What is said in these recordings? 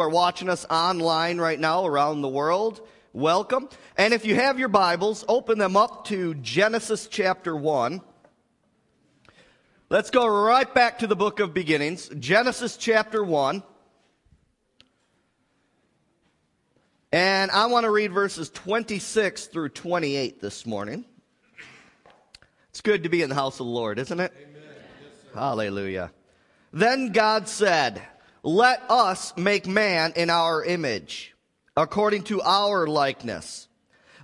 are watching us online right now around the world, welcome. And if you have your Bibles, open them up to Genesis chapter 1. Let's go right back to the book of beginnings, Genesis chapter 1. And I want to read verses 26 through 28 this morning. It's good to be in the house of the Lord, isn't it? Amen. Yes, Hallelujah. Then God said, Let us make man in our image, according to our likeness.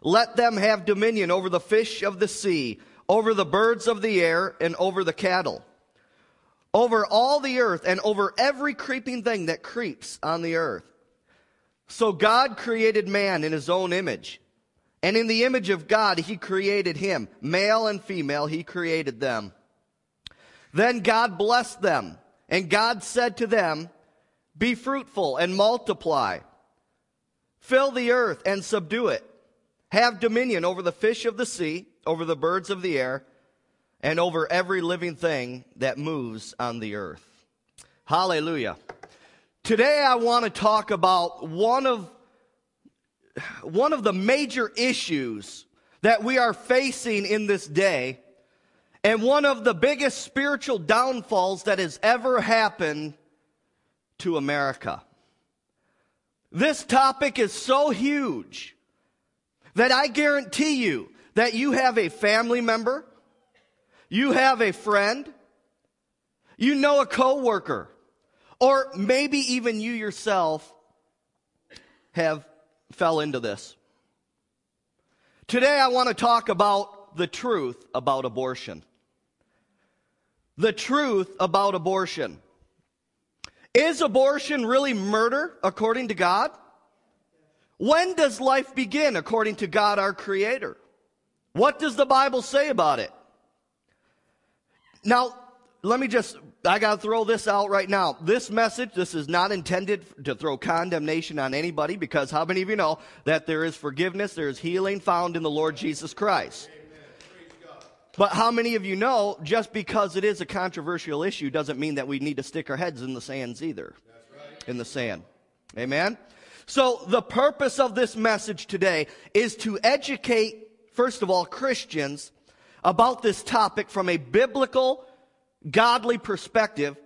Let them have dominion over the fish of the sea, over the birds of the air, and over the cattle, over all the earth, and over every creeping thing that creeps on the earth. So God created man in his own image. And in the image of God, he created him. Male and female, he created them. Then God blessed them. And God said to them, Be fruitful and multiply. Fill the earth and subdue it. Have dominion over the fish of the sea, over the birds of the air, and over every living thing that moves on the earth. Hallelujah. Today I want to talk about one of, one of the major issues that we are facing in this day and one of the biggest spiritual downfalls that has ever happened to America. This topic is so huge that I guarantee you that you have a family member, you have a friend, you know a coworker, or maybe even you yourself have fell into this. Today I want to talk about the truth about abortion. The truth about abortion. Is abortion really murder according to God? When does life begin according to God our creator? What does the Bible say about it? Now, let me just I got to throw this out right now. This message, this is not intended to throw condemnation on anybody because how many of you know that there is forgiveness, there is healing found in the Lord Jesus Christ? But how many of you know just because it is a controversial issue doesn't mean that we need to stick our heads in the sands either? Right. In the sand. Amen? So the purpose of this message today is to educate, first of all, Christians about this topic from a biblical godly perspective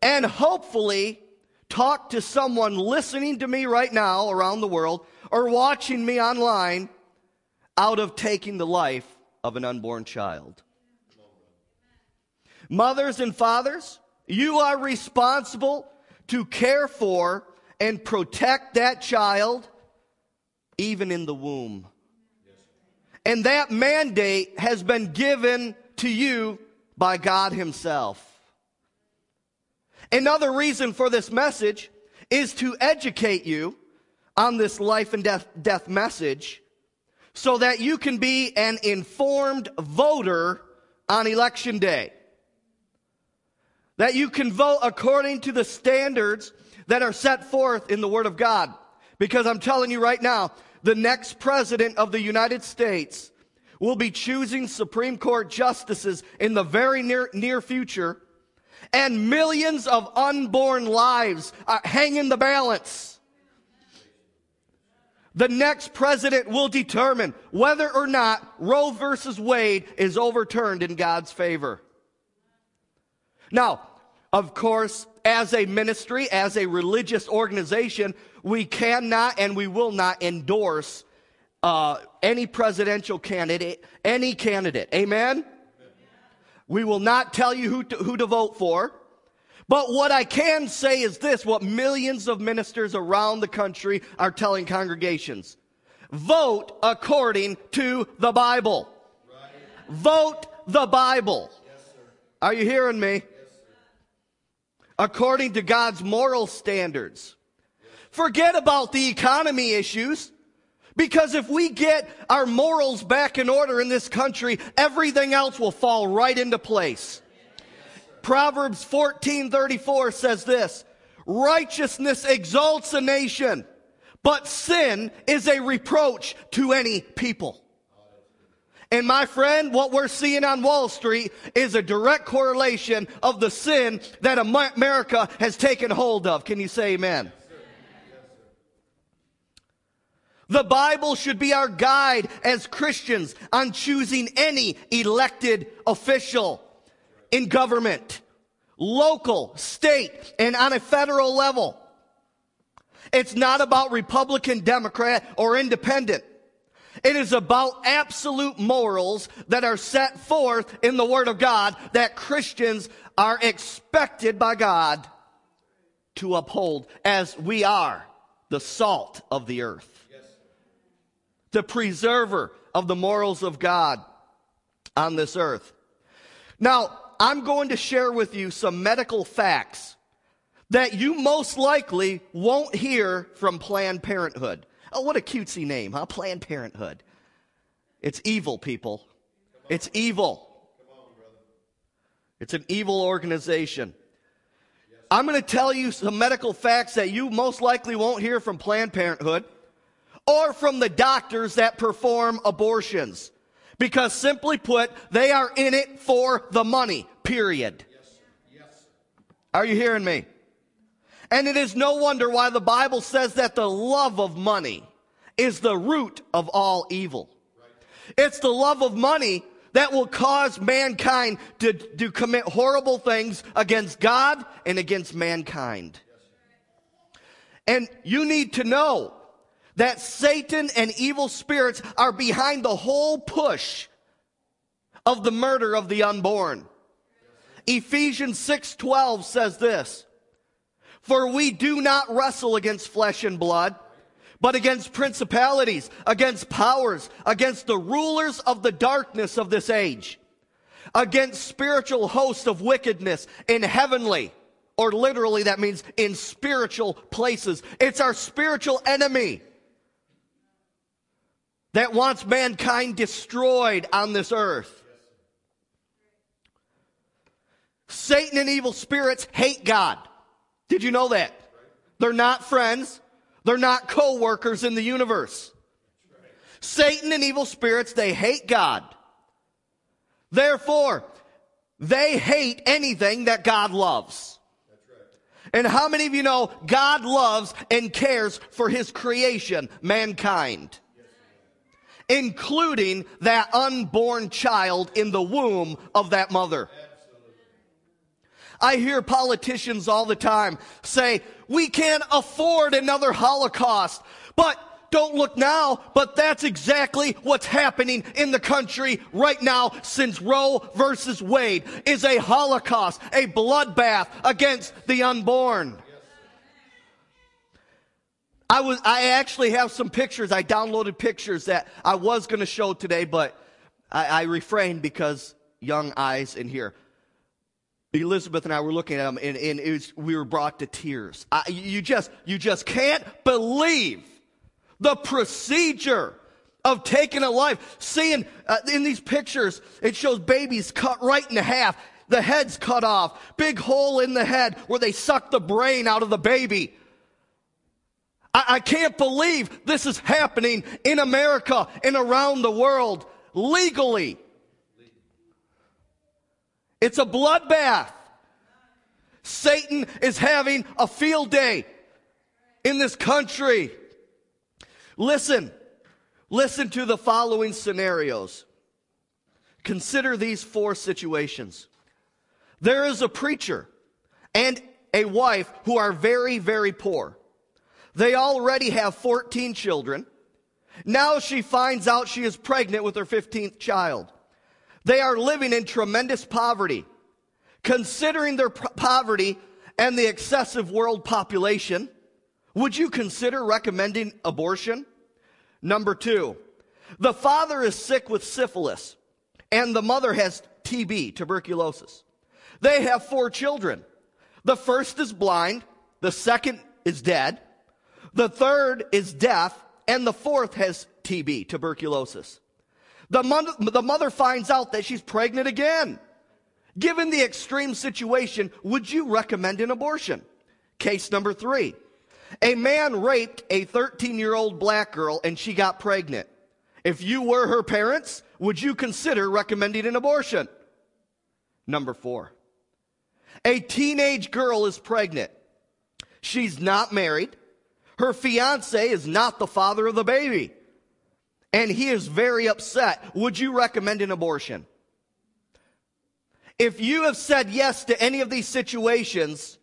and hopefully talk to someone listening to me right now around the world or watching me online out of taking the life of an unborn child. Mothers and fathers, you are responsible to care for and protect that child even in the womb. And that mandate has been given to you by God Himself. Another reason for this message is to educate you on this life and death, death message so that you can be an informed voter on election day. That you can vote according to the standards that are set forth in the Word of God. Because I'm telling you right now, the next president of the United States will be choosing Supreme Court justices in the very near, near future, and millions of unborn lives hang in the balance. The next president will determine whether or not Roe versus Wade is overturned in God's favor. Now, of course, as a ministry, as a religious organization, we cannot and we will not endorse uh, any presidential candidate, any candidate. Amen? We will not tell you who to, who to vote for. But what I can say is this what millions of ministers around the country are telling congregations vote according to the Bible. Right. Vote the Bible. Yes, are you hearing me? According to God's moral standards. Forget about the economy issues. Because if we get our morals back in order in this country, everything else will fall right into place. Proverbs 14:34 says this, righteousness exalts a nation, but sin is a reproach to any people. And my friend, what we're seeing on Wall Street is a direct correlation of the sin that America has taken hold of. Can you say amen? The Bible should be our guide as Christians on choosing any elected official in government, local, state, and on a federal level. It's not about Republican, Democrat, or independent. It is about absolute morals that are set forth in the Word of God that Christians are expected by God to uphold as we are the salt of the earth, the preserver of the morals of God on this earth. Now, I'm going to share with you some medical facts that you most likely won't hear from Planned Parenthood. Oh, what a cutesy name, huh? Planned Parenthood. It's evil, people. It's evil. It's an evil organization. I'm going to tell you some medical facts that you most likely won't hear from Planned Parenthood or from the doctors that perform abortions. Because simply put, they are in it for the money, period. Yes. Yes. Are you hearing me? And it is no wonder why the Bible says that the love of money is the root of all evil. Right. It's the love of money that will cause mankind to, to commit horrible things against God and against mankind. Yes. And you need to know that Satan and evil spirits are behind the whole push of the murder of the unborn. Ephesians 6:12 says this, "For we do not wrestle against flesh and blood, but against principalities, against powers, against the rulers of the darkness of this age, against spiritual hosts of wickedness in heavenly or literally that means in spiritual places. It's our spiritual enemy that wants mankind destroyed on this earth. Satan and evil spirits hate God. Did you know that? They're not friends. They're not co-workers in the universe. Satan and evil spirits, they hate God. Therefore, they hate anything that God loves. And how many of you know God loves and cares for his creation, mankind? Including that unborn child in the womb of that mother. I hear politicians all the time say, we can't afford another Holocaust. But don't look now, but that's exactly what's happening in the country right now since Roe versus Wade is a Holocaust, a bloodbath against the unborn. I was, I actually have some pictures. I downloaded pictures that I was going to show today, but I, I, refrained because young eyes in here. Elizabeth and I were looking at them, and, and was, we were brought to tears. I, you just, you just can't believe the procedure of taking a life. Seeing uh, in these pictures, it shows babies cut right in half, the head's cut off, big hole in the head where they suck the brain out of the baby. I, I can't believe this is happening in America and around the world legally. It's a bloodbath. Satan is having a field day in this country. Listen, listen to the following scenarios. Consider these four situations. There is a preacher and a wife who are very, very poor. They already have 14 children. Now she finds out she is pregnant with her 15th child. They are living in tremendous poverty. Considering their poverty and the excessive world population, would you consider recommending abortion? Number two, the father is sick with syphilis and the mother has TB, tuberculosis. They have four children. The first is blind, the second is dead, the third is deaf, and the fourth has TB, tuberculosis. The mother, the mother finds out that she's pregnant again. Given the extreme situation, would you recommend an abortion? Case number three. A man raped a 13 year old black girl and she got pregnant. If you were her parents, would you consider recommending an abortion? Number four. A teenage girl is pregnant. She's not married. Her fiance is not the father of the baby. And he is very upset. Would you recommend an abortion? If you have said yes to any of these situations,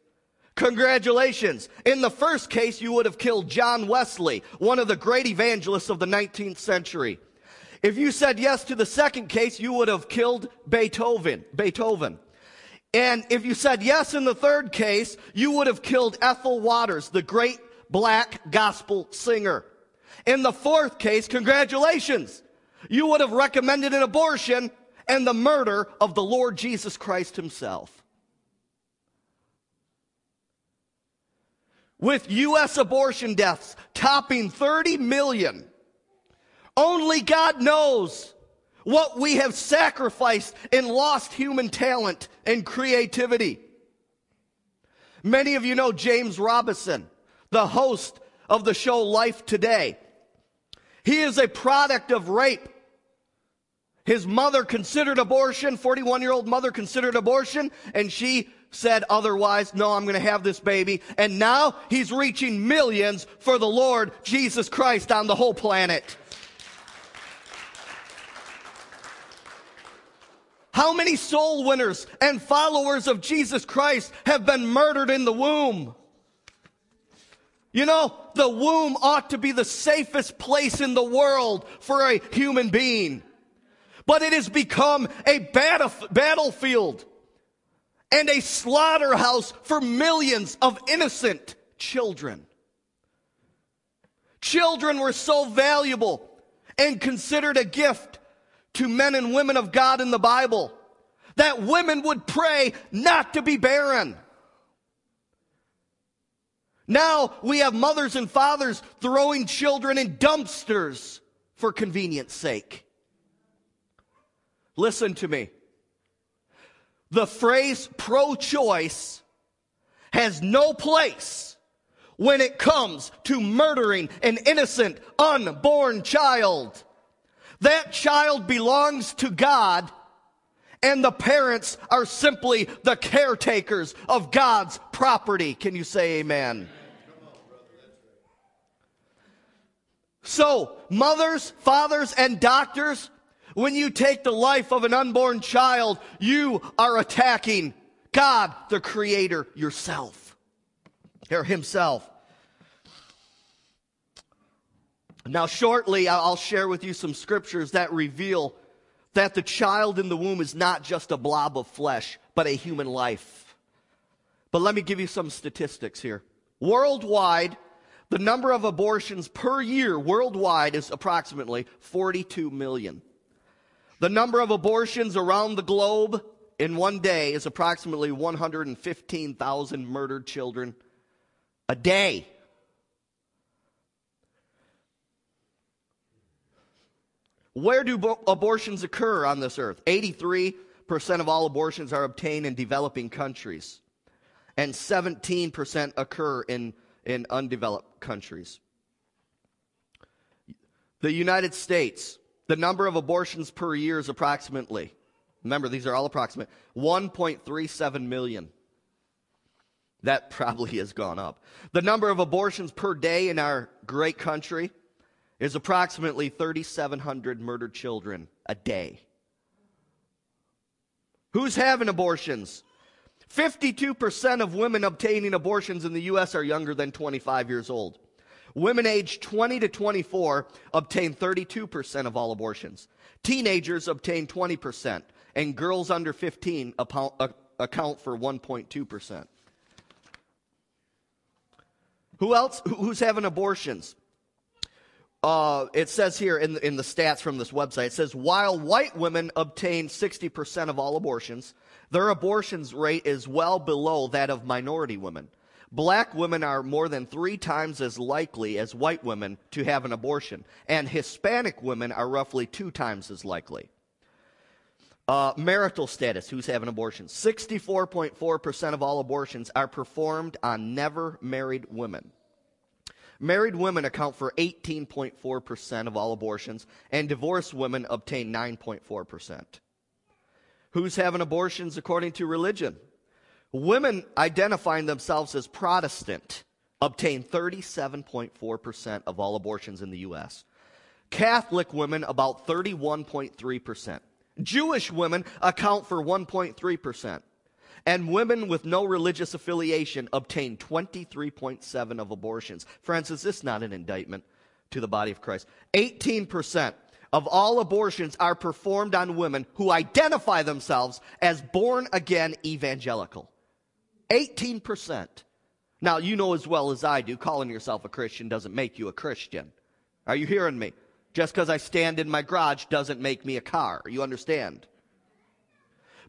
congratulations. In the first case, you would have killed John Wesley, one of the great evangelists of the 19th century. If you said yes to the second case, you would have killed Beethoven. Beethoven. And if you said yes in the third case, you would have killed Ethel Waters, the great black gospel singer. In the fourth case, congratulations. You would have recommended an abortion and the murder of the Lord Jesus Christ himself. With U.S. abortion deaths topping 30 million, only God knows what we have sacrificed in lost human talent and creativity. Many of you know James Robison, the host of the show Life Today. He is a product of rape his mother considered abortion, 41 year old mother considered abortion, and she said otherwise, no, I'm going to have this baby. And now he's reaching millions for the Lord Jesus Christ on the whole planet. How many soul winners and followers of Jesus Christ have been murdered in the womb? You know, the womb ought to be the safest place in the world for a human being but it has become a battlefield and a slaughterhouse for millions of innocent children. Children were so valuable and considered a gift to men and women of God in the Bible that women would pray not to be barren. Now we have mothers and fathers throwing children in dumpsters for convenience sake. Listen to me. The phrase pro choice has no place when it comes to murdering an innocent, unborn child. That child belongs to God, and the parents are simply the caretakers of God's property. Can you say amen? So, mothers, fathers, and doctors when you take the life of an unborn child, you are attacking God, the Creator, yourself, or Himself. Now, shortly, I'll share with you some scriptures that reveal that the child in the womb is not just a blob of flesh, but a human life. But let me give you some statistics here. Worldwide, the number of abortions per year worldwide is approximately 42 million. The number of abortions around the globe in one day is approximately 115,000 murdered children a day. Where do bo- abortions occur on this earth? 83% of all abortions are obtained in developing countries, and 17% occur in, in undeveloped countries. The United States, the number of abortions per year is approximately, remember, these are all approximate, 1.37 million. That probably has gone up. The number of abortions per day in our great country is approximately 3,700 murdered children a day. Who's having abortions? 52% of women obtaining abortions in the U.S. are younger than 25 years old. Women aged 20 to 24 obtain 32% of all abortions. Teenagers obtain 20%, and girls under 15 uh, account for 1.2%. Who else? Who's having abortions? Uh, it says here in the, in the stats from this website, it says while white women obtain 60% of all abortions, their abortions rate is well below that of minority women. Black women are more than three times as likely as white women to have an abortion, and Hispanic women are roughly two times as likely. Uh, marital status, who's having abortions? 64.4% of all abortions are performed on never married women. Married women account for 18.4% of all abortions, and divorced women obtain 9.4%. Who's having abortions according to religion? Women identifying themselves as Protestant obtain 37.4% of all abortions in the U.S. Catholic women, about 31.3%. Jewish women account for 1.3%. And women with no religious affiliation obtain 23.7 of abortions. Friends, is this not an indictment to the body of Christ? 18% of all abortions are performed on women who identify themselves as born again evangelical. 18%. Now, you know as well as I do, calling yourself a Christian doesn't make you a Christian. Are you hearing me? Just because I stand in my garage doesn't make me a car. You understand?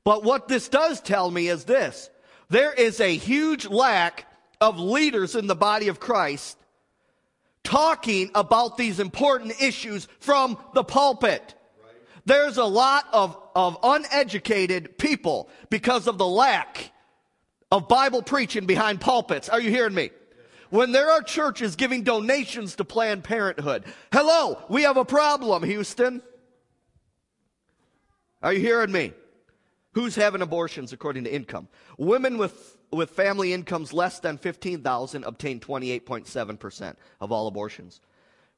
But what this does tell me is this there is a huge lack of leaders in the body of Christ talking about these important issues from the pulpit. There's a lot of, of uneducated people because of the lack of Bible preaching behind pulpits. Are you hearing me? When there are churches giving donations to Planned Parenthood, hello, we have a problem, Houston. Are you hearing me? Who's having abortions according to income? Women with, with family incomes less than 15,000 obtain 28.7% of all abortions.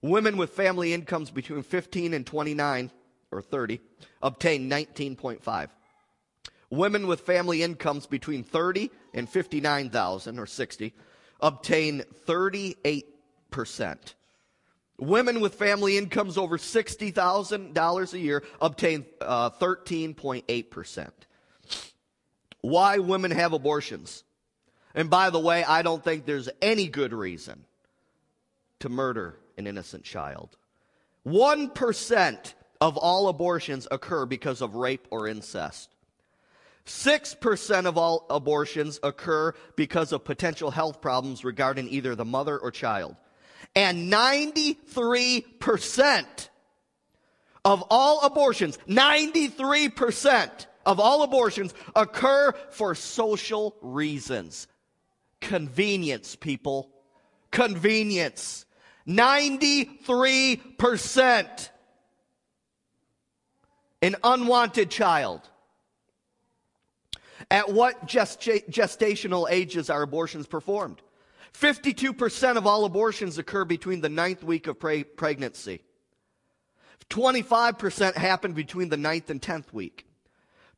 Women with family incomes between 15 and 29 or 30 obtain 19.5. Women with family incomes between 30 and 59,000 or 60 obtain 38%. Women with family incomes over $60,000 a year obtain uh, 13.8%. Why women have abortions. And by the way, I don't think there's any good reason to murder an innocent child. 1% of all abortions occur because of rape or incest. 6% of all abortions occur because of potential health problems regarding either the mother or child. And 93% of all abortions, 93% of all abortions occur for social reasons. Convenience, people. Convenience. 93%. An unwanted child. At what gestational ages are abortions performed? 52% of all abortions occur between the ninth week of pre- pregnancy. 25% happen between the ninth and 10th week.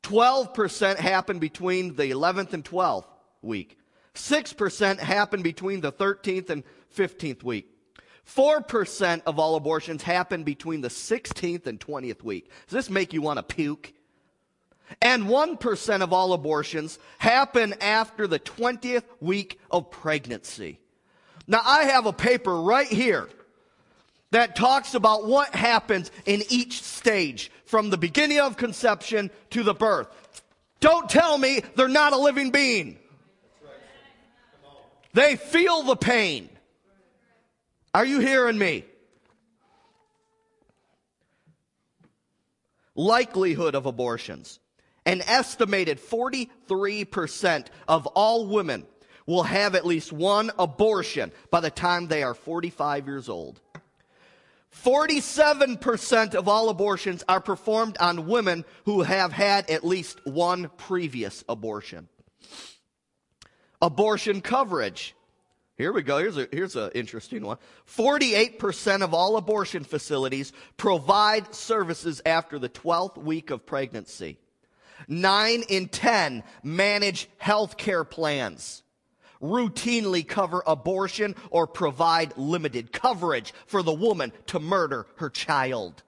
12% happen between the 11th and 12th week. 6% happen between the 13th and 15th week. 4% of all abortions happen between the 16th and 20th week. Does this make you want to puke? And 1% of all abortions happen after the 20th week of pregnancy. Now, I have a paper right here that talks about what happens in each stage from the beginning of conception to the birth. Don't tell me they're not a living being. They feel the pain. Are you hearing me? Likelihood of abortions. An estimated 43% of all women will have at least one abortion by the time they are 45 years old. 47% of all abortions are performed on women who have had at least one previous abortion. Abortion coverage. Here we go. Here's a here's an interesting one. 48% of all abortion facilities provide services after the 12th week of pregnancy. Nine in 10 manage health care plans, routinely cover abortion or provide limited coverage for the woman to murder her child.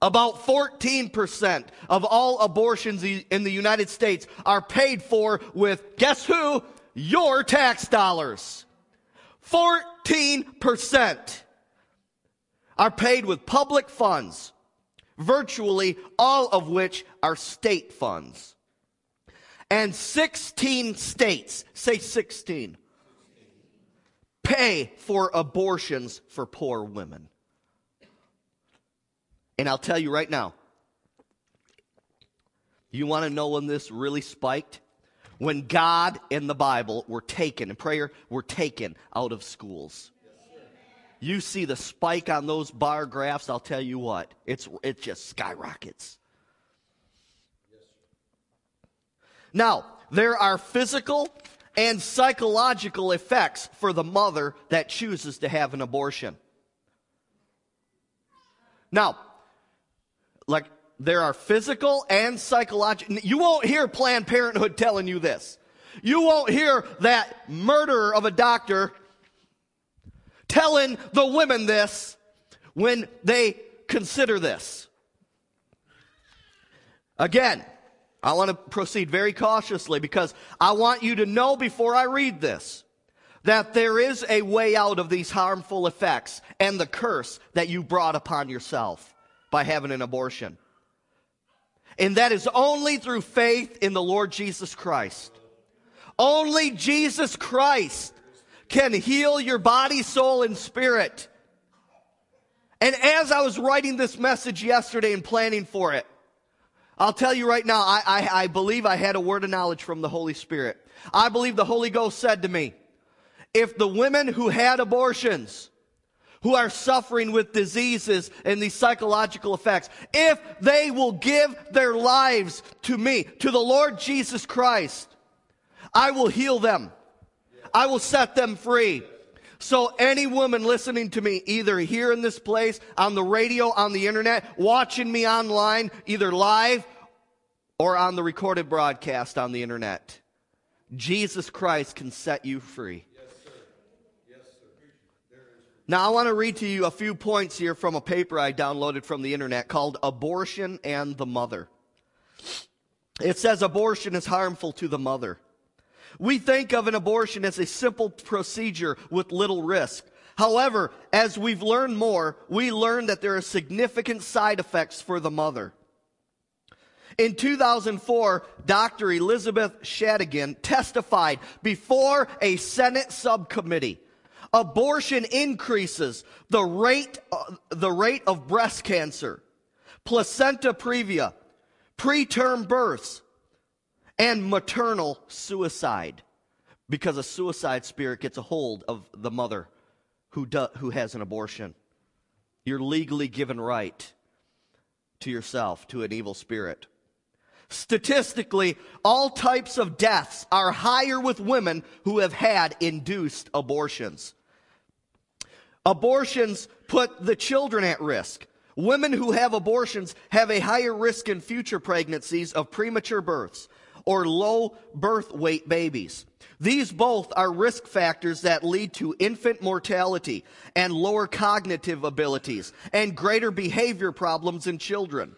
About 14% of all abortions in the United States are paid for with, guess who? Your tax dollars. 14% are paid with public funds virtually all of which are state funds. And 16 states, say 16, pay for abortions for poor women. And I'll tell you right now, you want to know when this really spiked? When God and the Bible were taken, and prayer were taken out of schools you see the spike on those bar graphs, I'll tell you what, it's, it just skyrockets. Now, there are physical and psychological effects for the mother that chooses to have an abortion. Now, like there are physical and psychological. You won't hear Planned Parenthood telling you this. You won't hear that murderer of a doctor telling the women this when they consider this. Again, I want to proceed very cautiously because I want you to know before I read this that there is a way out of these harmful effects and the curse that you brought upon yourself by having an abortion. And that is only through faith in the Lord Jesus Christ. Only Jesus Christ can heal your body, soul, and spirit. And as I was writing this message yesterday and planning for it, I'll tell you right now, I, I, I, believe I had a word of knowledge from the Holy Spirit. I believe the Holy Ghost said to me, if the women who had abortions, who are suffering with diseases and these psychological effects, if they will give their lives to me, to the Lord Jesus Christ, I will heal them. I will set them free. So any woman listening to me, either here in this place, on the radio, on the internet, watching me online, either live or on the recorded broadcast on the internet, Jesus Christ can set you free. Now, I want to read to you a few points here from a paper I downloaded from the internet called Abortion and the Mother. It says abortion is harmful to the mother. We think of an abortion as a simple procedure with little risk. However, as we've learned more, we learn that there are significant side effects for the mother. In 2004, Dr. Elizabeth Shadigian testified before a Senate subcommittee. Abortion increases the rate, uh, the rate of breast cancer, placenta previa, preterm births, and maternal suicide because a suicide spirit gets a hold of the mother who, do, who has an abortion. You're legally given right to yourself, to an evil spirit. Statistically, all types of deaths are higher with women who have had induced abortions. Abortions put the children at risk. Women who have abortions have a higher risk in future pregnancies of premature births or low birth weight babies. These both are risk factors that lead to infant mortality and lower cognitive abilities and greater behavior problems in children.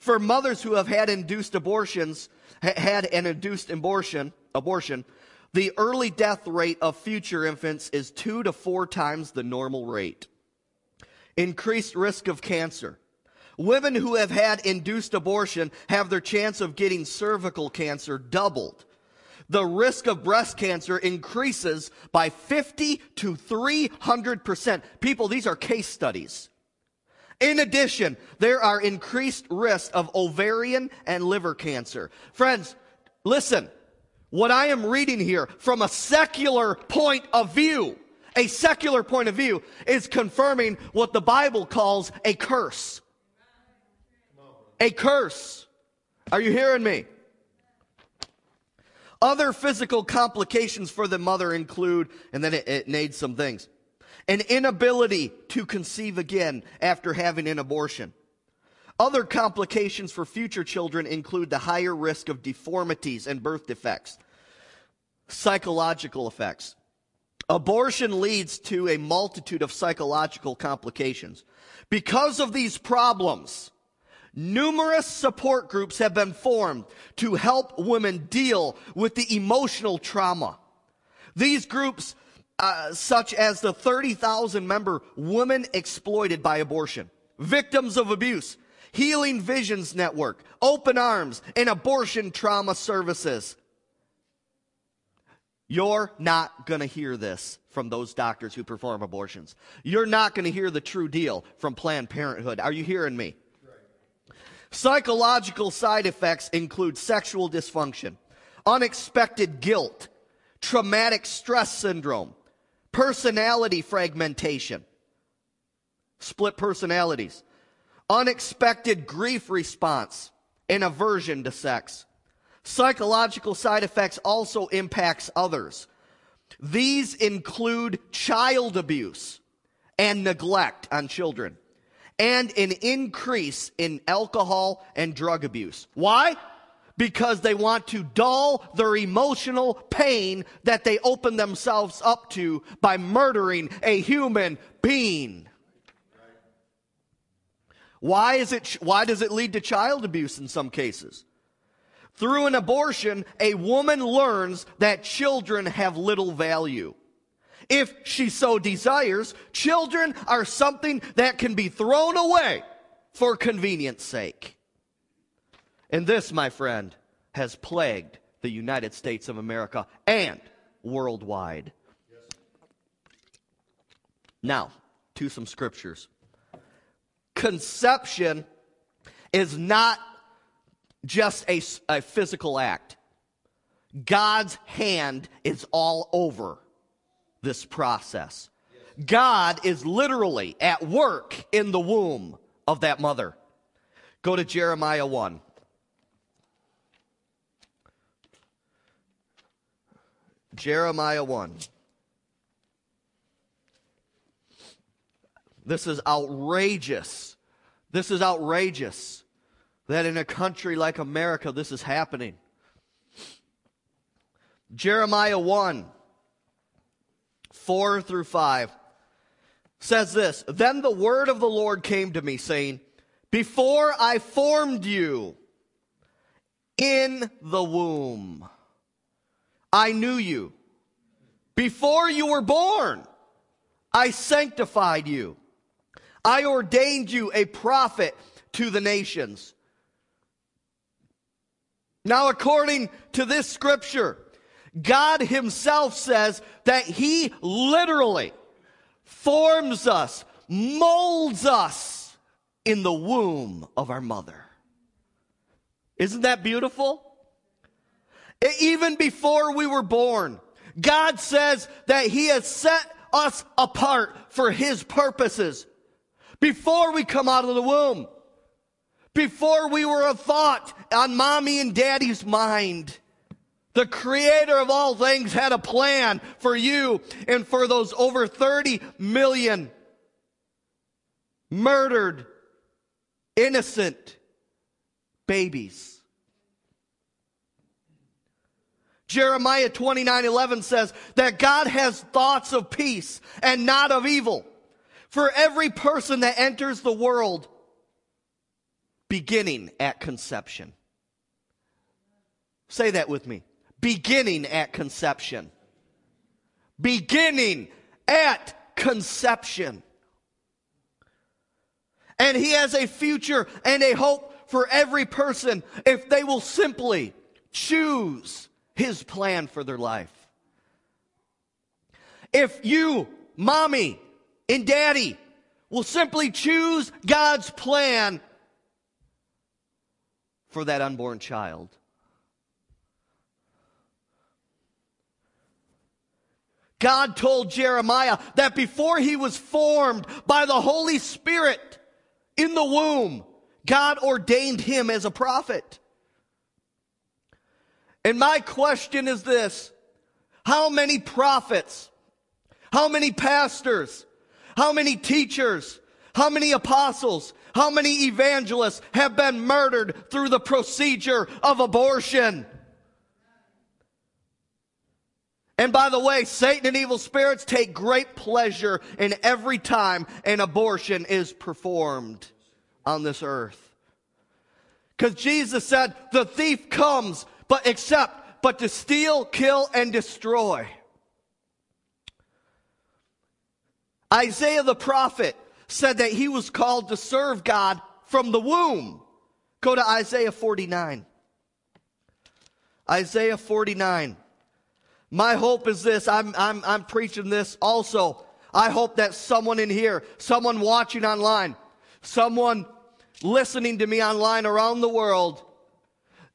For mothers who have had induced abortions, had an induced abortion, abortion, the early death rate of future infants is two to four times the normal rate. Increased risk of cancer. Women who have had induced abortion have their chance of getting cervical cancer doubled. The risk of breast cancer increases by 50 to 300%. People, these are case studies. In addition, there are increased risks of ovarian and liver cancer. Friends, listen. What I am reading here from a secular point of view, a secular point of view, is confirming what the Bible calls a curse a curse. Are you hearing me? Other physical complications for the mother include, and then it, it needs some things, an inability to conceive again after having an abortion. Other complications for future children include the higher risk of deformities and birth defects, psychological effects. Abortion leads to a multitude of psychological complications. Because of these problems, Numerous support groups have been formed to help women deal with the emotional trauma. These groups, uh, such as the 30,000 member Women Exploited by Abortion, Victims of Abuse, Healing Visions Network, Open Arms, and Abortion Trauma Services. You're not going to hear this from those doctors who perform abortions. You're not going to hear the true deal from Planned Parenthood. Are you hearing me? Psychological side effects include sexual dysfunction, unexpected guilt, traumatic stress syndrome, personality fragmentation, split personalities, unexpected grief response, and aversion to sex, Psychological side effects also impacts others. These include child abuse and neglect on children and an increase in alcohol and drug abuse. Why? Because they want to dull their emotional pain that they open themselves up to by murdering a human being. Why is it why does it lead to child abuse in some cases? Through an abortion, a woman learns that children have little value. If she so desires, children are something that can be thrown away for convenience sake. And this, my friend, has plagued the United States of America and worldwide. Now, to some scriptures. Conception is not just a, a physical act. God's hand is all over this process. God is literally at work in the womb of that mother. Go to Jeremiah 1. Jeremiah 1. This is outrageous. This is outrageous that in a country like America this is happening. Jeremiah 1 4 through 5 says this Then the word of the Lord came to me, saying, Before I formed you in the womb, I knew you. Before you were born, I sanctified you. I ordained you a prophet to the nations. Now, according to this scripture, God Himself says that He literally forms us, molds us in the womb of our mother. Isn't that beautiful? Even before we were born, God says that He has set us apart for His purposes before we come out of the womb. Before we were a thought on mommy and daddy's mind, the creator of all things had a plan for you and for those over 30 million murdered, innocent babies. Jeremiah 29 11 says that God has thoughts of peace and not of evil for every person that enters the world beginning at conception. Say that with me. Beginning at conception. Beginning at conception. And he has a future and a hope for every person if they will simply choose his plan for their life. If you, mommy and daddy, will simply choose God's plan for that unborn child. God told Jeremiah that before he was formed by the Holy Spirit in the womb, God ordained him as a prophet. And my question is this How many prophets, how many pastors, how many teachers, how many apostles, how many evangelists have been murdered through the procedure of abortion? And by the way, Satan and evil spirits take great pleasure in every time an abortion is performed on this earth. Because Jesus said, the thief comes, but except, but to steal, kill, and destroy. Isaiah the prophet said that he was called to serve God from the womb. Go to Isaiah 49. Isaiah 49. My hope is this. I'm, I'm, I'm preaching this also. I hope that someone in here, someone watching online, someone listening to me online around the world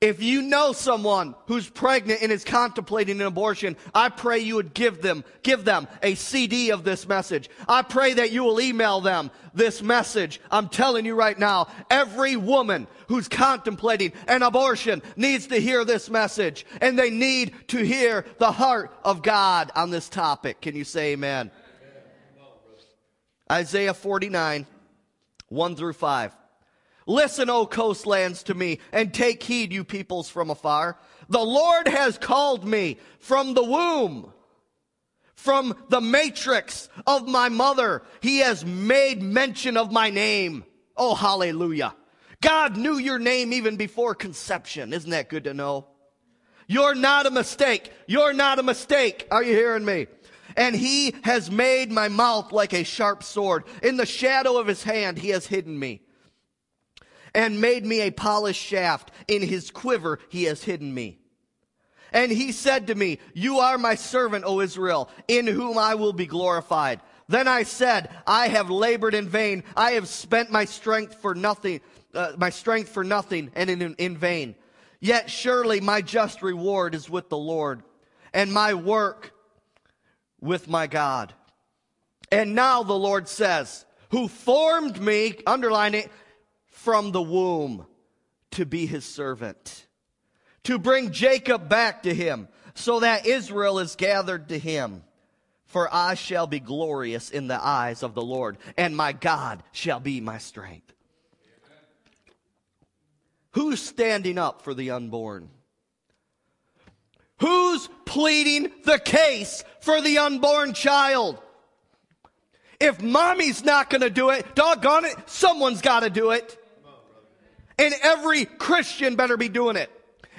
If you know someone who's pregnant and is contemplating an abortion, I pray you would give them, give them a CD of this message. I pray that you will email them this message. I'm telling you right now, every woman who's contemplating an abortion needs to hear this message and they need to hear the heart of God on this topic. Can you say amen? amen. Isaiah 49, 1 through 5. Listen, O coastlands, to me, and take heed, you peoples from afar. The Lord has called me from the womb, from the matrix of my mother. He has made mention of my name. Oh, hallelujah. God knew your name even before conception. Isn't that good to know? You're not a mistake. You're not a mistake. Are you hearing me? And he has made my mouth like a sharp sword. In the shadow of his hand, he has hidden me and made me a polished shaft. In his quiver he has hidden me. And he said to me, You are my servant, O Israel, in whom I will be glorified. Then I said, I have labored in vain. I have spent my strength for nothing, uh, my strength for nothing and in, in vain. Yet surely my just reward is with the Lord and my work with my God. And now the Lord says, who formed me, underline it, from the womb to be his servant, to bring Jacob back to him, so that Israel is gathered to him. For I shall be glorious in the eyes of the Lord, and my God shall be my strength. Who's standing up for the unborn? Who's pleading the case for the unborn child? If mommy's not going to do it, doggone it, someone's got to do it. And every Christian better be doing it.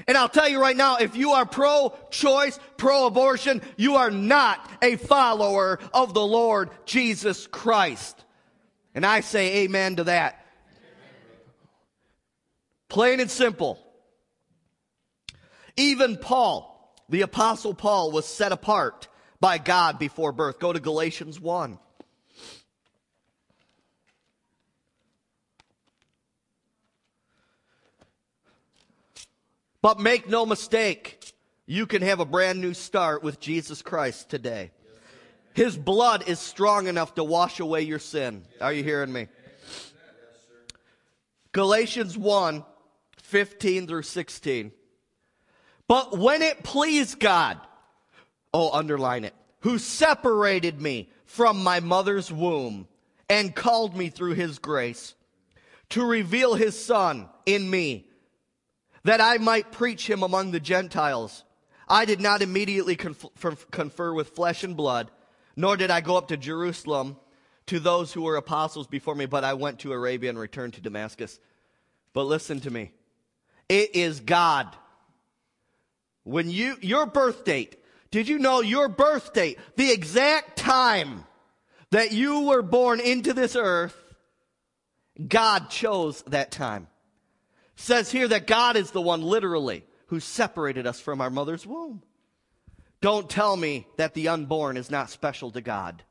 And I'll tell you right now, if you are pro-choice, pro-abortion, you are not a follower of the Lord Jesus Christ. And I say amen to that. Plain and simple. Even Paul, the apostle Paul, was set apart by God before birth. Go to Galatians 1. But make no mistake, you can have a brand new start with Jesus Christ today. His blood is strong enough to wash away your sin. Are you hearing me? Galatians 1 15 through 16. But when it pleased God, oh, underline it, who separated me from my mother's womb and called me through his grace to reveal his son in me that I might preach him among the Gentiles. I did not immediately confer with flesh and blood, nor did I go up to Jerusalem to those who were apostles before me, but I went to Arabia and returned to Damascus. But listen to me. It is God. When you, your birth date, did you know your birth date, the exact time that you were born into this earth, God chose that time says here that God is the one literally who separated us from our mother's womb. Don't tell me that the unborn is not special to God.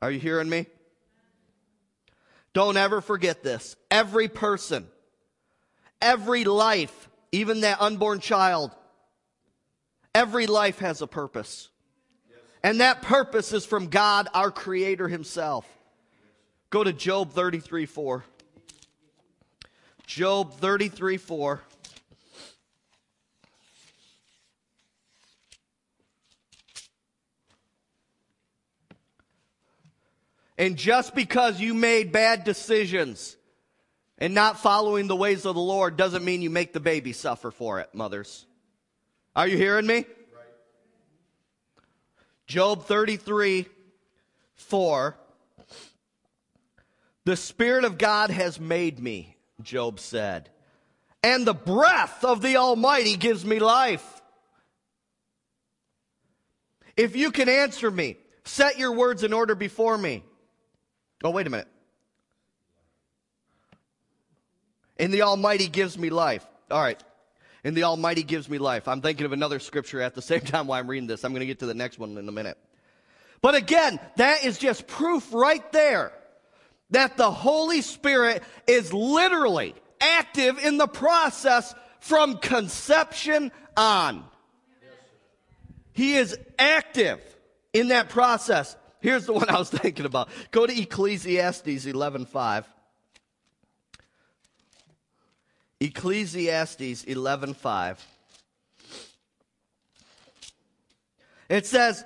Are you hearing me? Don't ever forget this. Every person, every life, even that unborn child, every life has a purpose. And that purpose is from God, our Creator Himself. Go to Job 33 4. Job 33 4. And just because you made bad decisions and not following the ways of the Lord doesn't mean you make the baby suffer for it, mothers. Are you hearing me? Job 33 4. The Spirit of God has made me Job said. And the breath of the Almighty gives me life. If you can answer me, set your words in order before me. Oh, wait a minute. And the Almighty gives me life. All right. And the Almighty gives me life. I'm thinking of another scripture at the same time while I'm reading this. I'm going to get to the next one in a minute. But again, that is just proof right there that the Holy Spirit is literally active in the process from conception on. He is active in that process. Here's the one I was thinking about. Go to Ecclesiastes 11:5. Ecclesiastes 11:5. It says,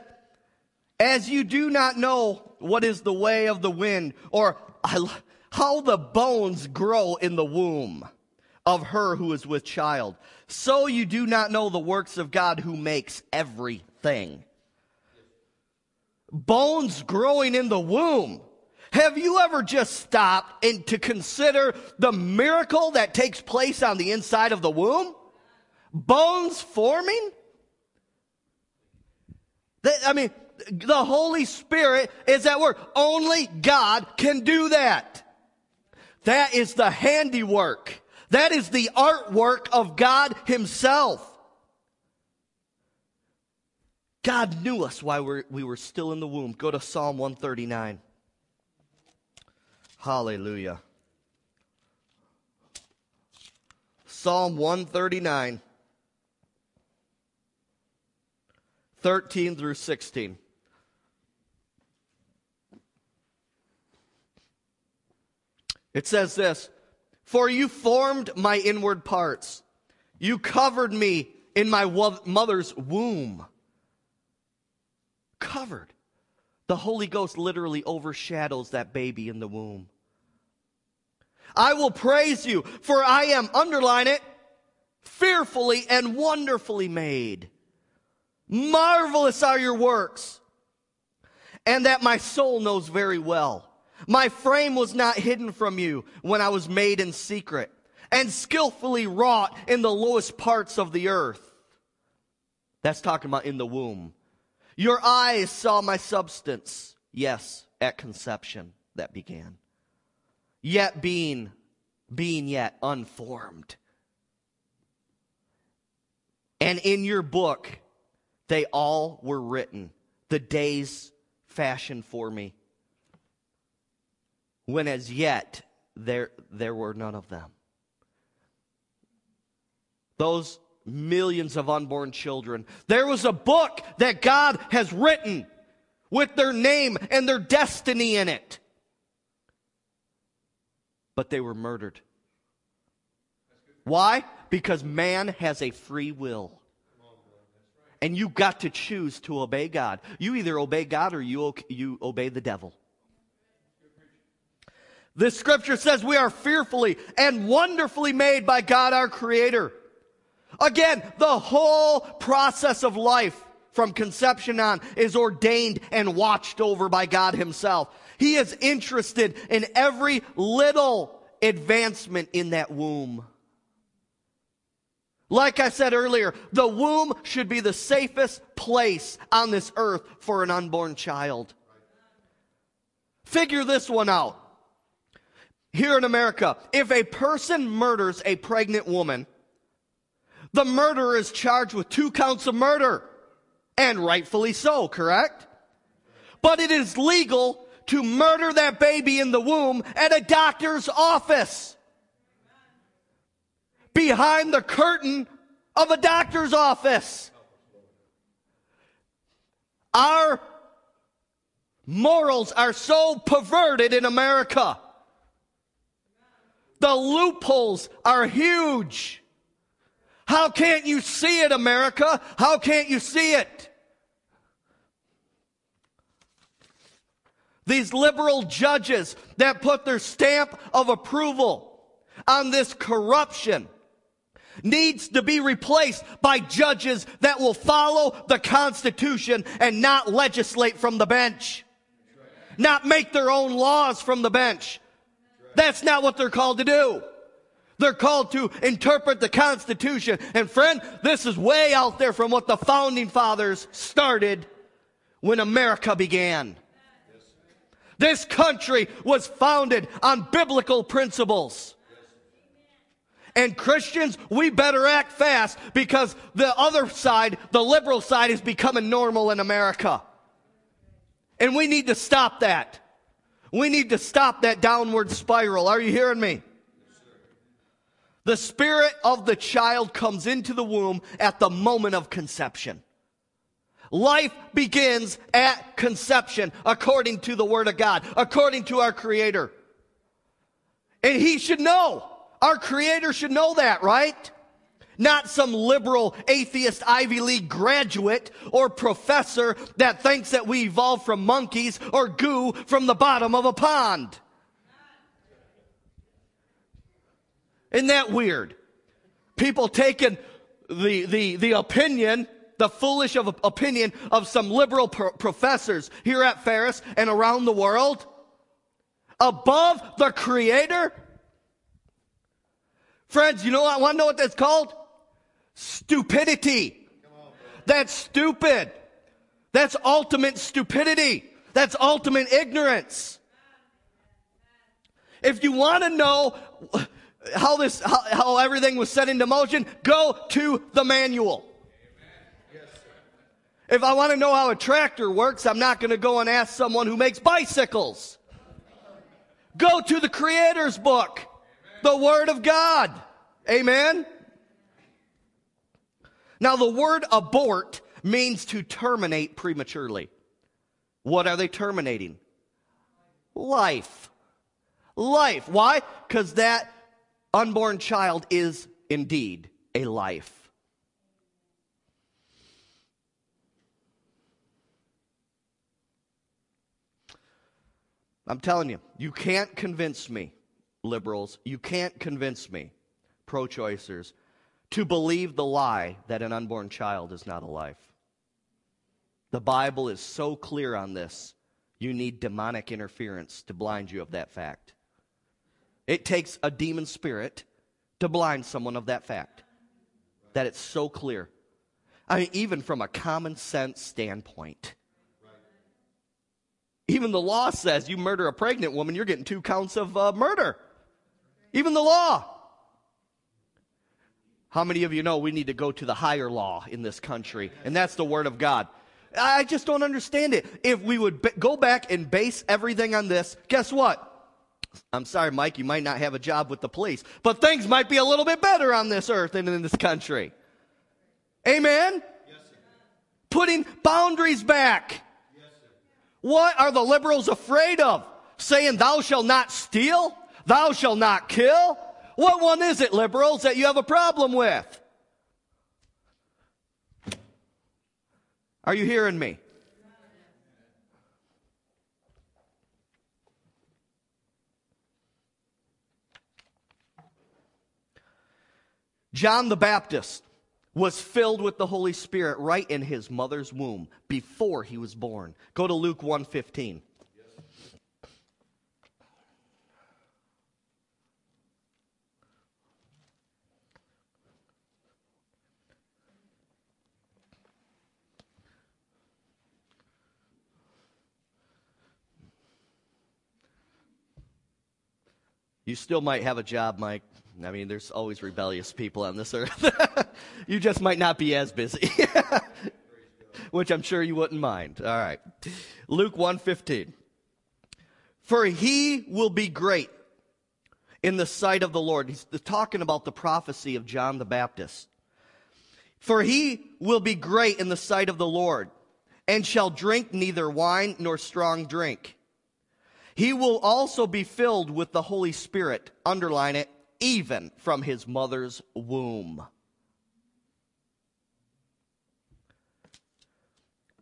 "As you do not know what is the way of the wind, or how the bones grow in the womb of her who is with child, so you do not know the works of God who makes everything." Bones growing in the womb. Have you ever just stopped and to consider the miracle that takes place on the inside of the womb? Bones forming? I mean, the Holy Spirit is at work. Only God can do that. That is the handiwork. That is the artwork of God Himself. God knew us while we were still in the womb. Go to Psalm 139. Hallelujah. Psalm 139, 13 through 16. It says this For you formed my inward parts, you covered me in my mother's womb. Covered. The Holy Ghost literally overshadows that baby in the womb. I will praise you, for I am, underline it, fearfully and wonderfully made. Marvelous are your works, and that my soul knows very well. My frame was not hidden from you when I was made in secret, and skillfully wrought in the lowest parts of the earth. That's talking about in the womb. Your eyes saw my substance. Yes, at conception that began yet being being yet unformed. And in your book, they all were written, the days fashioned for me, when as yet there, there were none of them. Those millions of unborn children, there was a book that God has written with their name and their destiny in it but they were murdered. Why? Because man has a free will. And you got to choose to obey God. You either obey God or you, you obey the devil. This scripture says we are fearfully and wonderfully made by God our Creator. Again, the whole process of life from conception on is ordained and watched over by God Himself. He is interested in every little advancement in that womb. Like I said earlier, the womb should be the safest place on this earth for an unborn child. Figure this one out. Here in America, if a person murders a pregnant woman, the murderer is charged with two counts of murder. And rightfully so, correct? But it is legal to murder that baby in the womb at a doctor's office. Behind the curtain of a doctor's office. Our morals are so perverted in America. The loopholes are huge. How can't you see it, America? How can't you see it? These liberal judges that put their stamp of approval on this corruption needs to be replaced by judges that will follow the Constitution and not legislate from the bench. Not make their own laws from the bench. That's not what they're called to do. They're called to interpret the Constitution. And friend, this is way out there from what the founding fathers started when America began. This country was founded on biblical principles. And Christians, we better act fast because the other side, the liberal side, is becoming normal in America. And we need to stop that. We need to stop that downward spiral. Are you hearing me? The spirit of the child comes into the womb at the moment of conception. Life begins at conception according to the Word of God, according to our Creator. And He should know. Our Creator should know that, right? Not some liberal atheist Ivy League graduate or professor that thinks that we evolved from monkeys or goo from the bottom of a pond. Isn't that weird? People taking the, the, the opinion, the foolish of opinion of some liberal pro- professors here at Ferris and around the world above the creator. Friends, you know what? Want to know what that's called? Stupidity. That's stupid. That's ultimate stupidity. That's ultimate ignorance. If you want to know how this, how, how everything was set into motion, go to the manual. If I want to know how a tractor works, I'm not going to go and ask someone who makes bicycles. Go to the Creator's book, the Word of God. Amen? Now, the word abort means to terminate prematurely. What are they terminating? Life. Life. Why? Because that unborn child is indeed a life. I'm telling you, you can't convince me, liberals, you can't convince me, pro choicers, to believe the lie that an unborn child is not a life. The Bible is so clear on this. You need demonic interference to blind you of that fact. It takes a demon spirit to blind someone of that fact. That it's so clear. I mean, even from a common sense standpoint. Even the law says you murder a pregnant woman, you're getting two counts of uh, murder. Even the law. How many of you know we need to go to the higher law in this country? And that's the Word of God. I just don't understand it. If we would go back and base everything on this, guess what? I'm sorry, Mike, you might not have a job with the police, but things might be a little bit better on this earth and in this country. Amen? Yes, Putting boundaries back. Yes, what are the liberals afraid of? Saying, Thou shalt not steal? Thou shalt not kill? What one is it, liberals, that you have a problem with? Are you hearing me? John the Baptist was filled with the Holy Spirit right in his mother's womb before he was born. Go to Luke 1:15. You still might have a job, Mike. I mean, there's always rebellious people on this earth. you just might not be as busy. Which I'm sure you wouldn't mind. All right. Luke 1:15. For he will be great in the sight of the Lord. He's talking about the prophecy of John the Baptist. For he will be great in the sight of the Lord, and shall drink neither wine nor strong drink. He will also be filled with the Holy Spirit. Underline it even from his mother's womb.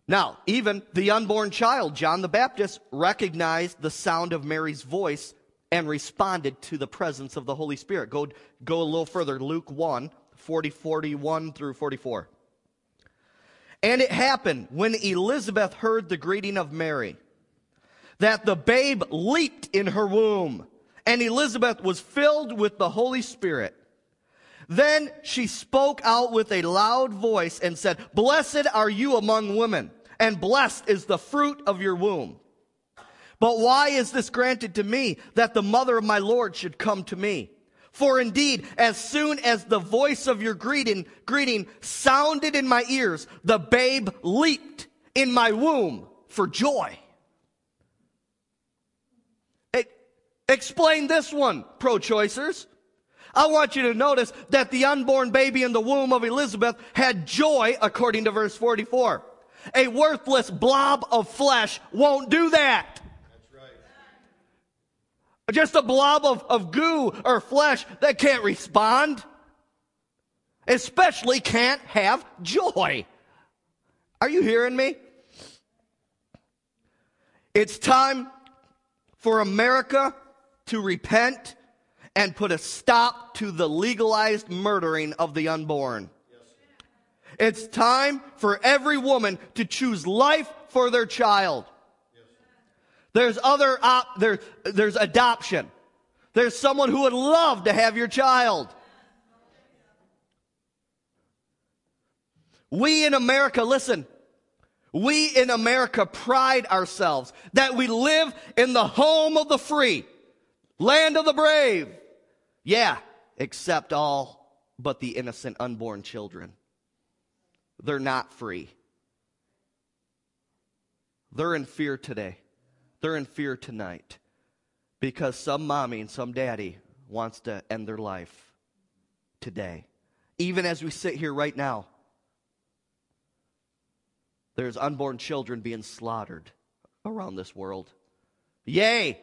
Now, even the unborn child, John the Baptist, recognized the sound of Mary's voice and responded to the presence of the Holy Spirit. Go, go a little further, Luke 1, 40, 41 through 44. And it happened when Elizabeth heard the greeting of Mary that the babe leaped in her womb and Elizabeth was filled with the Holy Spirit. Then she spoke out with a loud voice and said, Blessed are you among women, and blessed is the fruit of your womb. But why is this granted to me that the mother of my Lord should come to me? For indeed, as soon as the voice of your greeting, greeting sounded in my ears, the babe leaped in my womb for joy. Explain this one, pro choicers. I want you to notice that the unborn baby in the womb of Elizabeth had joy, according to verse 44. A worthless blob of flesh won't do that. That's right. Just a blob of, of goo or flesh that can't respond, especially can't have joy. Are you hearing me? It's time for America to repent and put a stop to the legalized murdering of the unborn. It's time for every woman to choose life for their child. There's other op- there, there's adoption. There's someone who would love to have your child. We in America, listen, we in America pride ourselves that we live in the home of the free, land of the brave. Yeah, except all but the innocent unborn children. They're not free. They're in fear today. They're in fear tonight because some mommy and some daddy wants to end their life today. Even as we sit here right now, there's unborn children being slaughtered around this world. Yea,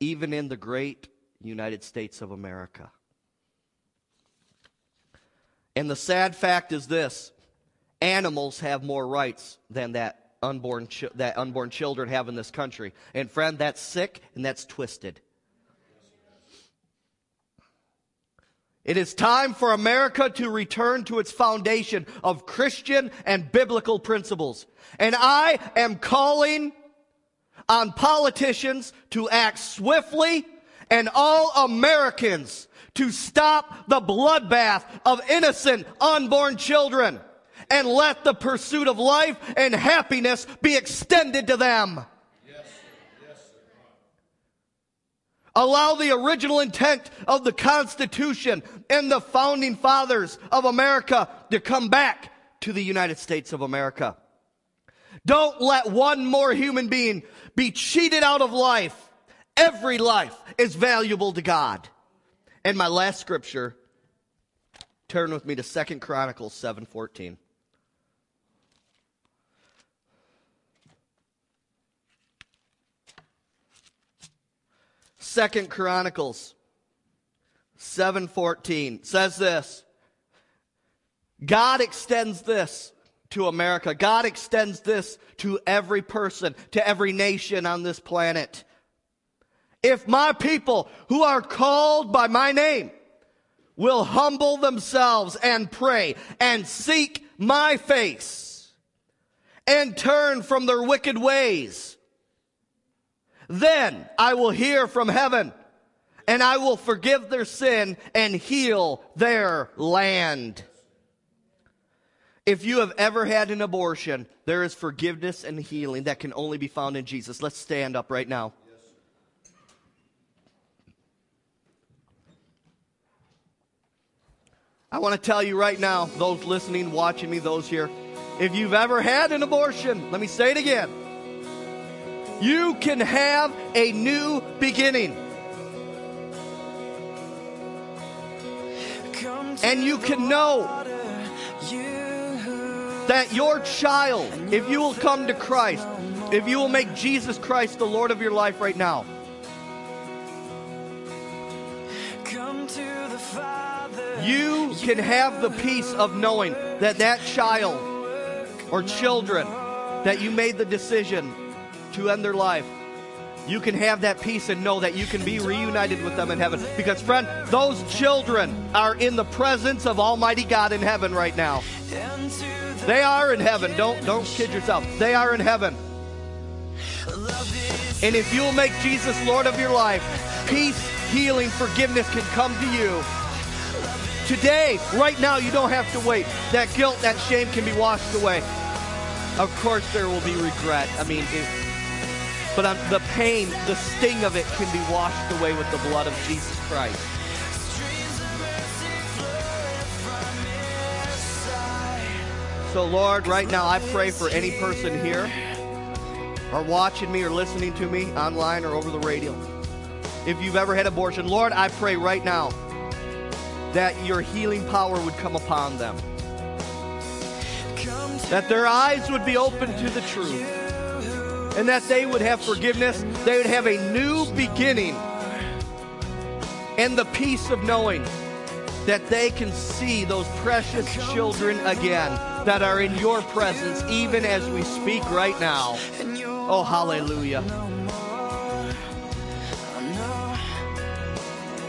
even in the great United States of America. And the sad fact is this animals have more rights than that unborn, that unborn children have in this country. And friend, that's sick and that's twisted. It is time for America to return to its foundation of Christian and biblical principles. And I am calling on politicians to act swiftly and all Americans to stop the bloodbath of innocent unborn children and let the pursuit of life and happiness be extended to them. Allow the original intent of the Constitution and the founding fathers of America to come back to the United States of America. Don't let one more human being be cheated out of life. Every life is valuable to God. And my last scripture, turn with me to Second Chronicles 7:14. Second Chronicles 7:14 says this. God extends this to America. God extends this to every person, to every nation on this planet. If my people who are called by my name will humble themselves and pray and seek my face and turn from their wicked ways, then I will hear from heaven and I will forgive their sin and heal their land. If you have ever had an abortion, there is forgiveness and healing that can only be found in Jesus. Let's stand up right now. I want to tell you right now, those listening, watching me, those here, if you've ever had an abortion, let me say it again. You can have a new beginning. And you can know that your child, if you will come to Christ, if you will make Jesus Christ the Lord of your life right now, you can have the peace of knowing that that child or children that you made the decision to end their life you can have that peace and know that you can be reunited with them in heaven. Because friend those children are in the presence of almighty god in heaven right now they are in heaven don't don't kid yourself they are in heaven and if you'll make jesus lord of your life peace healing forgiveness can come to you Today, right now, you don't have to wait. That guilt, that shame can be washed away. Of course, there will be regret. I mean, it, but the pain, the sting of it can be washed away with the blood of Jesus Christ. So, Lord, right now, I pray for any person here or watching me or listening to me online or over the radio. If you've ever had abortion, Lord, I pray right now that your healing power would come upon them. That their eyes would be open to the truth. And that they would have forgiveness. They would have a new beginning. And the peace of knowing that they can see those precious children again that are in your presence, even as we speak right now. Oh, hallelujah.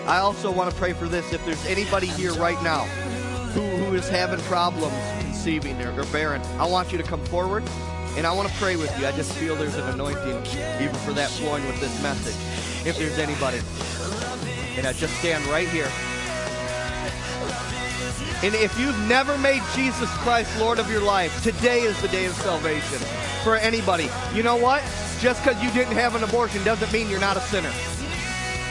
I also want to pray for this. If there's anybody here right now who, who is having problems conceiving or, or bearing, I want you to come forward and I want to pray with you. I just feel there's an anointing even for that flowing with this message. If there's anybody. And I just stand right here. And if you've never made Jesus Christ Lord of your life, today is the day of salvation for anybody. You know what? Just because you didn't have an abortion doesn't mean you're not a sinner.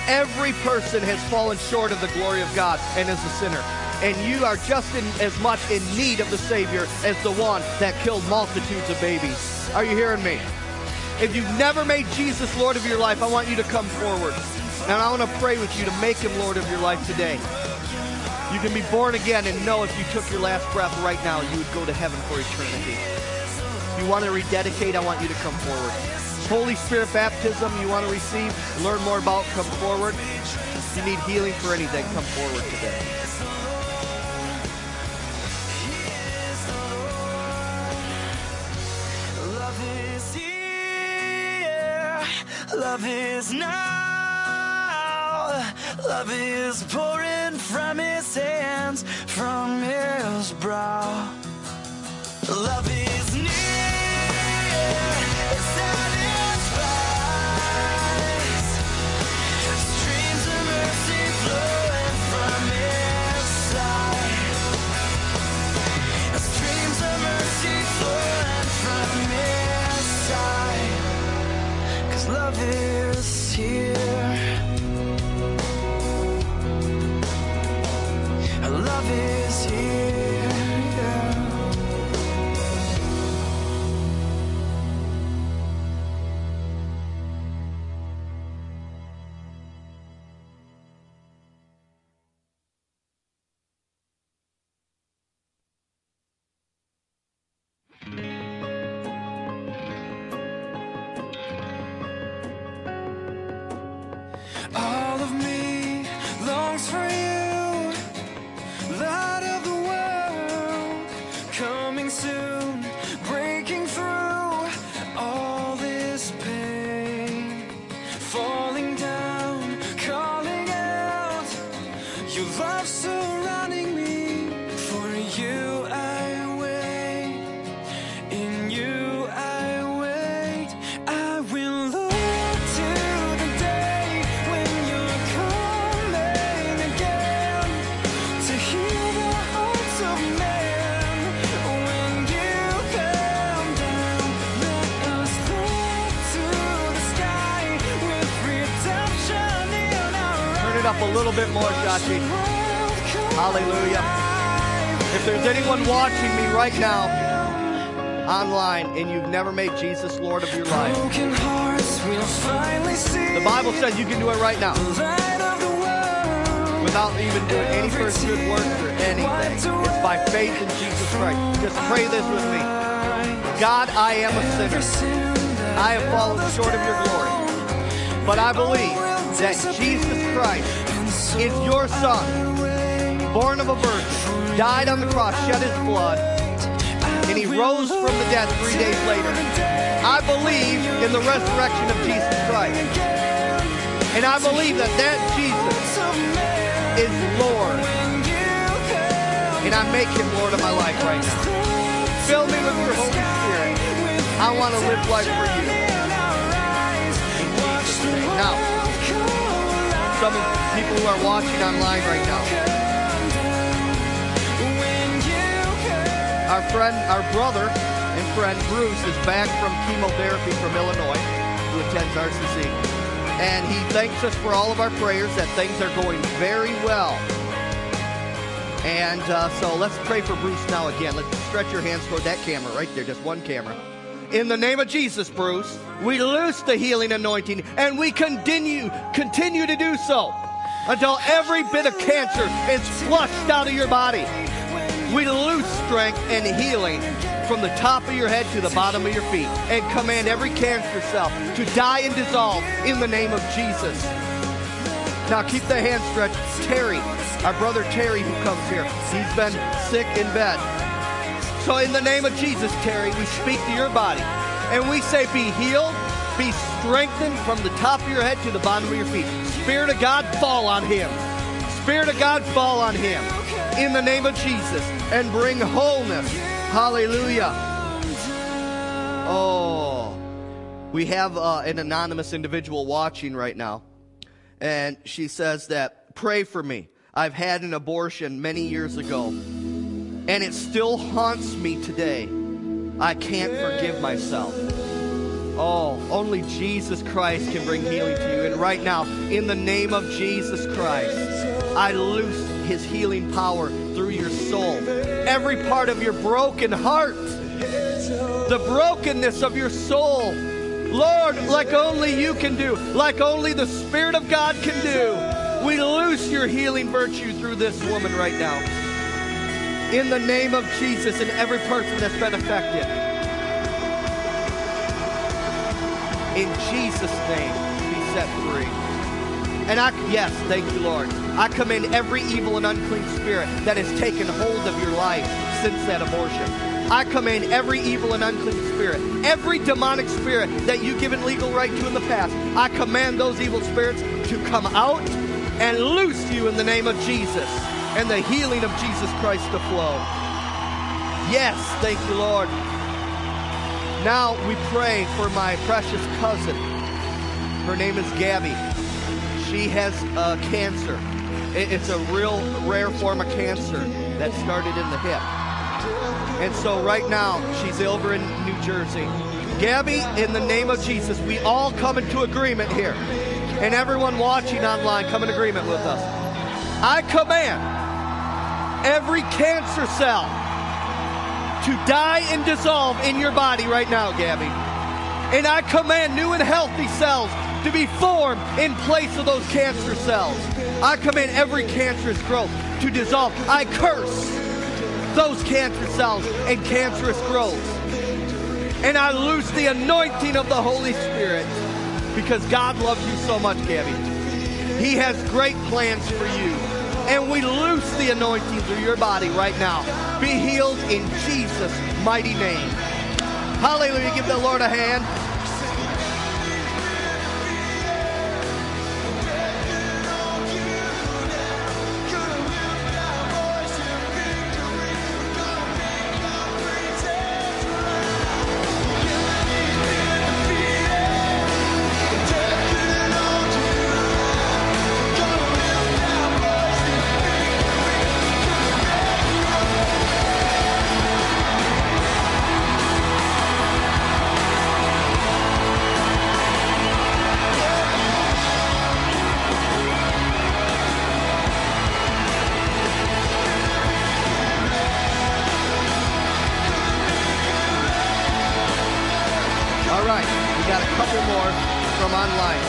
Every person has fallen short of the glory of God and is a sinner. And you are just in, as much in need of the Savior as the one that killed multitudes of babies. Are you hearing me? If you've never made Jesus Lord of your life, I want you to come forward. And I want to pray with you to make him Lord of your life today. You can be born again and know if you took your last breath right now, you would go to heaven for eternity. If you want to rededicate, I want you to come forward. Holy Spirit baptism you want to receive, learn more about, come forward. If you need healing for anything, come forward today. Love is here. Love is now. Love is pouring from his hands, from his brow. Love is near. It All bit more, Shachi. Hallelujah. If there's anyone watching me right now online and you've never made Jesus Lord of your life, Broken hearts will finally see the Bible says you can do it right now the light of the world. without even doing any first good works or anything. It's by faith in Jesus Christ. Just pray this with me. God, I am a sinner. I have fallen short of your glory. But I believe that Jesus Christ is your Son, born of a virgin, died on the cross, shed his blood, and he rose from the dead three days later. I believe in the resurrection of Jesus Christ. And I believe that that Jesus is Lord. And I make him Lord of my life right now. Fill me with your Holy Spirit. I want to live life for you. Now, some of the people who are watching online right now, our friend, our brother and friend Bruce is back from chemotherapy from Illinois, who attends RCC. And he thanks us for all of our prayers that things are going very well. And uh, so let's pray for Bruce now again. Let's stretch your hands toward that camera right there, just one camera. In the name of Jesus, Bruce, we loose the healing anointing and we continue continue to do so until every bit of cancer is flushed out of your body. We loose strength and healing from the top of your head to the bottom of your feet and command every cancer cell to die and dissolve in the name of Jesus. Now keep the hand stretched. Terry, our brother Terry who comes here, he's been sick in bed. So in the name of Jesus, Terry, we speak to your body and we say be healed, be strengthened from the top of your head to the bottom of your feet. Spirit of God, fall on him. Spirit of God, fall on him in the name of Jesus and bring wholeness. Hallelujah. Oh, we have uh, an anonymous individual watching right now, and she says that, pray for me. I've had an abortion many years ago, and it still haunts me today. I can't forgive myself. Oh, only Jesus Christ can bring healing to you. And right now, in the name of Jesus Christ, I loose his healing power through your soul. Every part of your broken heart, the brokenness of your soul. Lord, like only you can do, like only the Spirit of God can do. We loose your healing virtue through this woman right now. In the name of Jesus and every person that's been affected. In Jesus' name, be set free. And I, yes, thank you, Lord. I commend every evil and unclean spirit that has taken hold of your life since that abortion. I command every evil and unclean spirit, every demonic spirit that you've given legal right to in the past, I command those evil spirits to come out and loose you in the name of Jesus and the healing of Jesus Christ to flow. Yes, thank you, Lord. Now we pray for my precious cousin. Her name is Gabby. She has uh, cancer. It's a real rare form of cancer that started in the hip. And so right now, she's over in New Jersey. Gabby, in the name of Jesus, we all come into agreement here. And everyone watching online, come in agreement with us. I command every cancer cell to die and dissolve in your body right now, Gabby. And I command new and healthy cells to be formed in place of those cancer cells. I command every cancerous growth to dissolve. I curse those cancer cells and cancerous growths. And I loose the anointing of the Holy Spirit because God loves you so much, Gabby. He has great plans for you. And we loose the anointing through your body right now. Be healed in Jesus' mighty name. Hallelujah. Give the Lord a hand. More from online.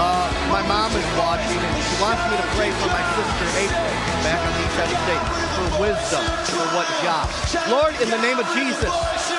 Uh, my mom is watching and she wants me to pray for my sister April back on the United States for wisdom for what job. Lord, in the name of Jesus,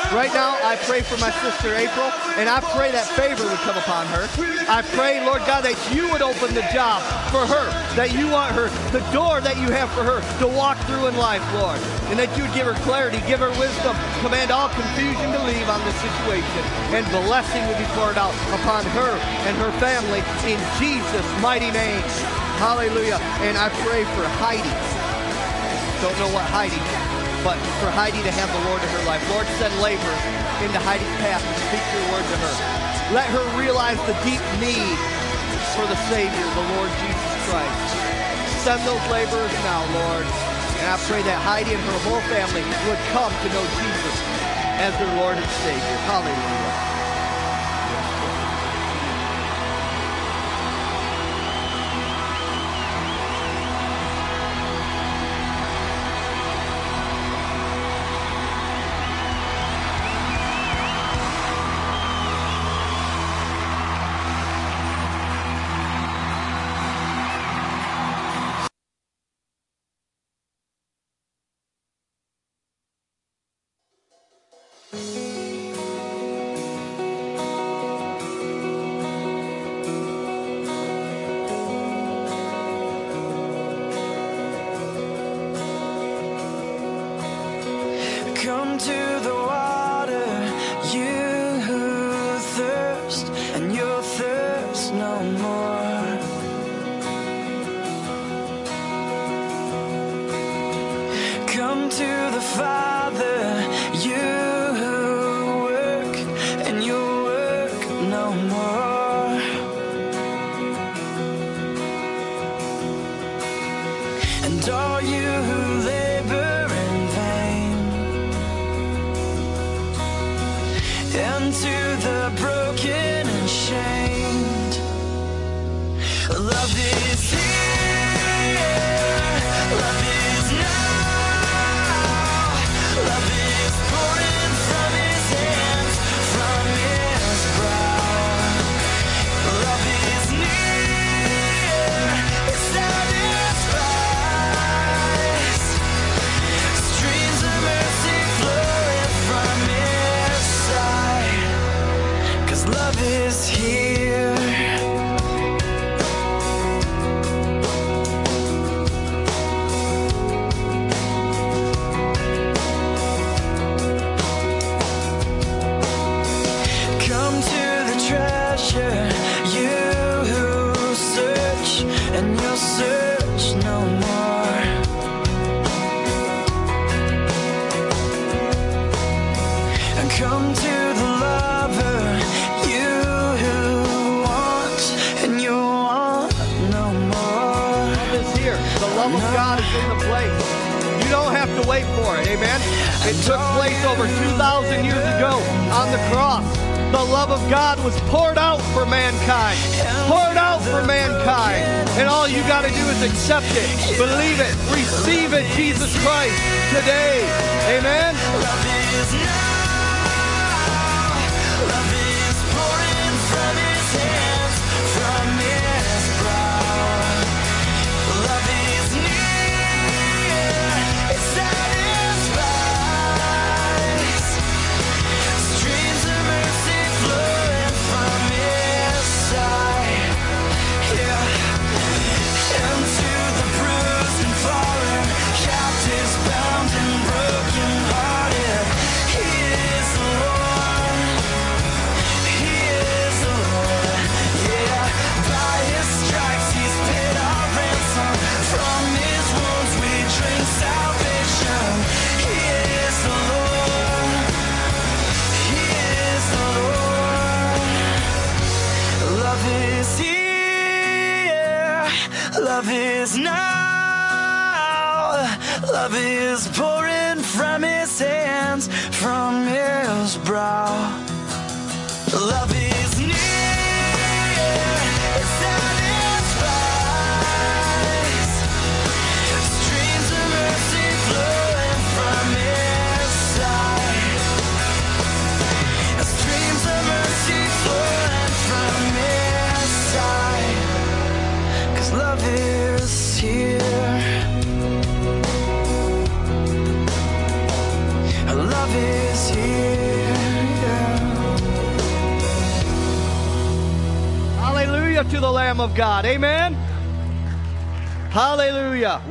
right now I pray for my sister April and I pray that favor would come upon her. I pray, Lord God, that you would open the job for her, that you want her, the door that you have for her to walk through in life, Lord, and that you would give her clarity, give her wisdom, command all confusion to leave on this situation, and blessing would be poured out upon her and her family in Jesus' mighty name. Hallelujah. And I pray for Heidi. Don't know what Heidi, but for Heidi to have the Lord in her life. Lord, send labor into Heidi's path and speak your word to her. Let her realize the deep need for the Savior, the Lord Jesus Christ. Send those laborers now, Lord. And I pray that Heidi and her whole family would come to know Jesus as their Lord and Savior. Hallelujah. The Father, It took place over 2,000 years ago on the cross. The love of God was poured out for mankind. Poured out for mankind. And all you got to do is accept it, believe it, receive it, Jesus Christ, today. Amen.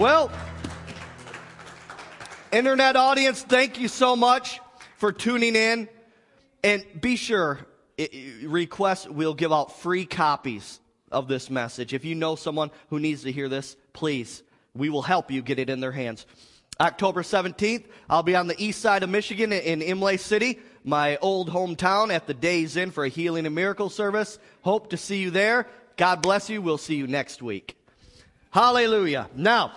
Well, internet audience, thank you so much for tuning in. And be sure, request, we'll give out free copies of this message. If you know someone who needs to hear this, please, we will help you get it in their hands. October 17th, I'll be on the east side of Michigan in Imlay City, my old hometown, at the Days Inn for a healing and miracle service. Hope to see you there. God bless you. We'll see you next week. Hallelujah. Now,